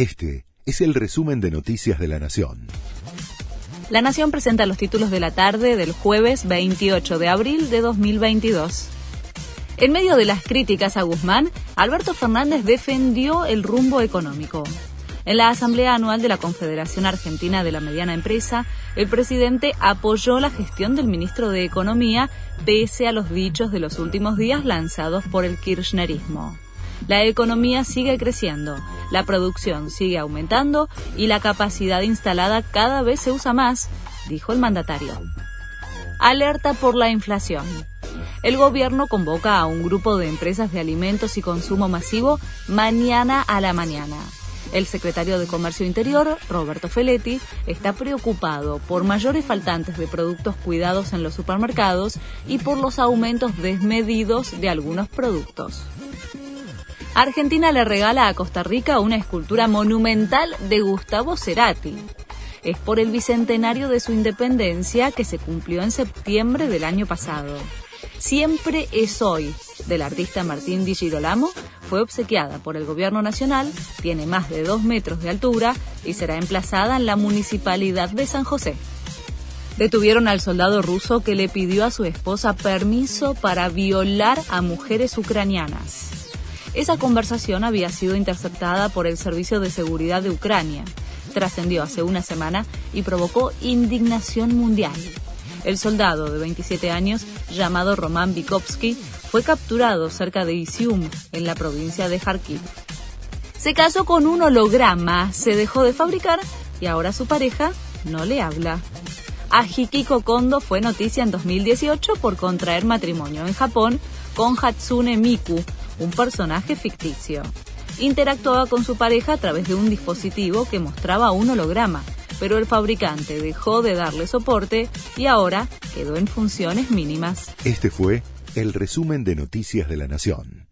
Este es el resumen de Noticias de la Nación. La Nación presenta los títulos de la tarde del jueves 28 de abril de 2022. En medio de las críticas a Guzmán, Alberto Fernández defendió el rumbo económico. En la Asamblea Anual de la Confederación Argentina de la Mediana Empresa, el presidente apoyó la gestión del ministro de Economía pese a los dichos de los últimos días lanzados por el kirchnerismo. La economía sigue creciendo, la producción sigue aumentando y la capacidad instalada cada vez se usa más, dijo el mandatario. Alerta por la inflación. El gobierno convoca a un grupo de empresas de alimentos y consumo masivo mañana a la mañana. El secretario de Comercio Interior, Roberto Feletti, está preocupado por mayores faltantes de productos cuidados en los supermercados y por los aumentos desmedidos de algunos productos. Argentina le regala a Costa Rica una escultura monumental de Gustavo Cerati. Es por el bicentenario de su independencia que se cumplió en septiembre del año pasado. Siempre es hoy, del artista Martín Di Girolamo, fue obsequiada por el Gobierno Nacional, tiene más de dos metros de altura y será emplazada en la Municipalidad de San José. Detuvieron al soldado ruso que le pidió a su esposa permiso para violar a mujeres ucranianas. Esa conversación había sido interceptada por el Servicio de Seguridad de Ucrania. Trascendió hace una semana y provocó indignación mundial. El soldado de 27 años, llamado Roman Bikovsky, fue capturado cerca de Isium, en la provincia de Kharkiv. Se casó con un holograma, se dejó de fabricar y ahora su pareja no le habla. Ajikiko Kondo fue noticia en 2018 por contraer matrimonio en Japón con Hatsune Miku, un personaje ficticio. Interactuaba con su pareja a través de un dispositivo que mostraba un holograma, pero el fabricante dejó de darle soporte y ahora quedó en funciones mínimas. Este fue el resumen de Noticias de la Nación.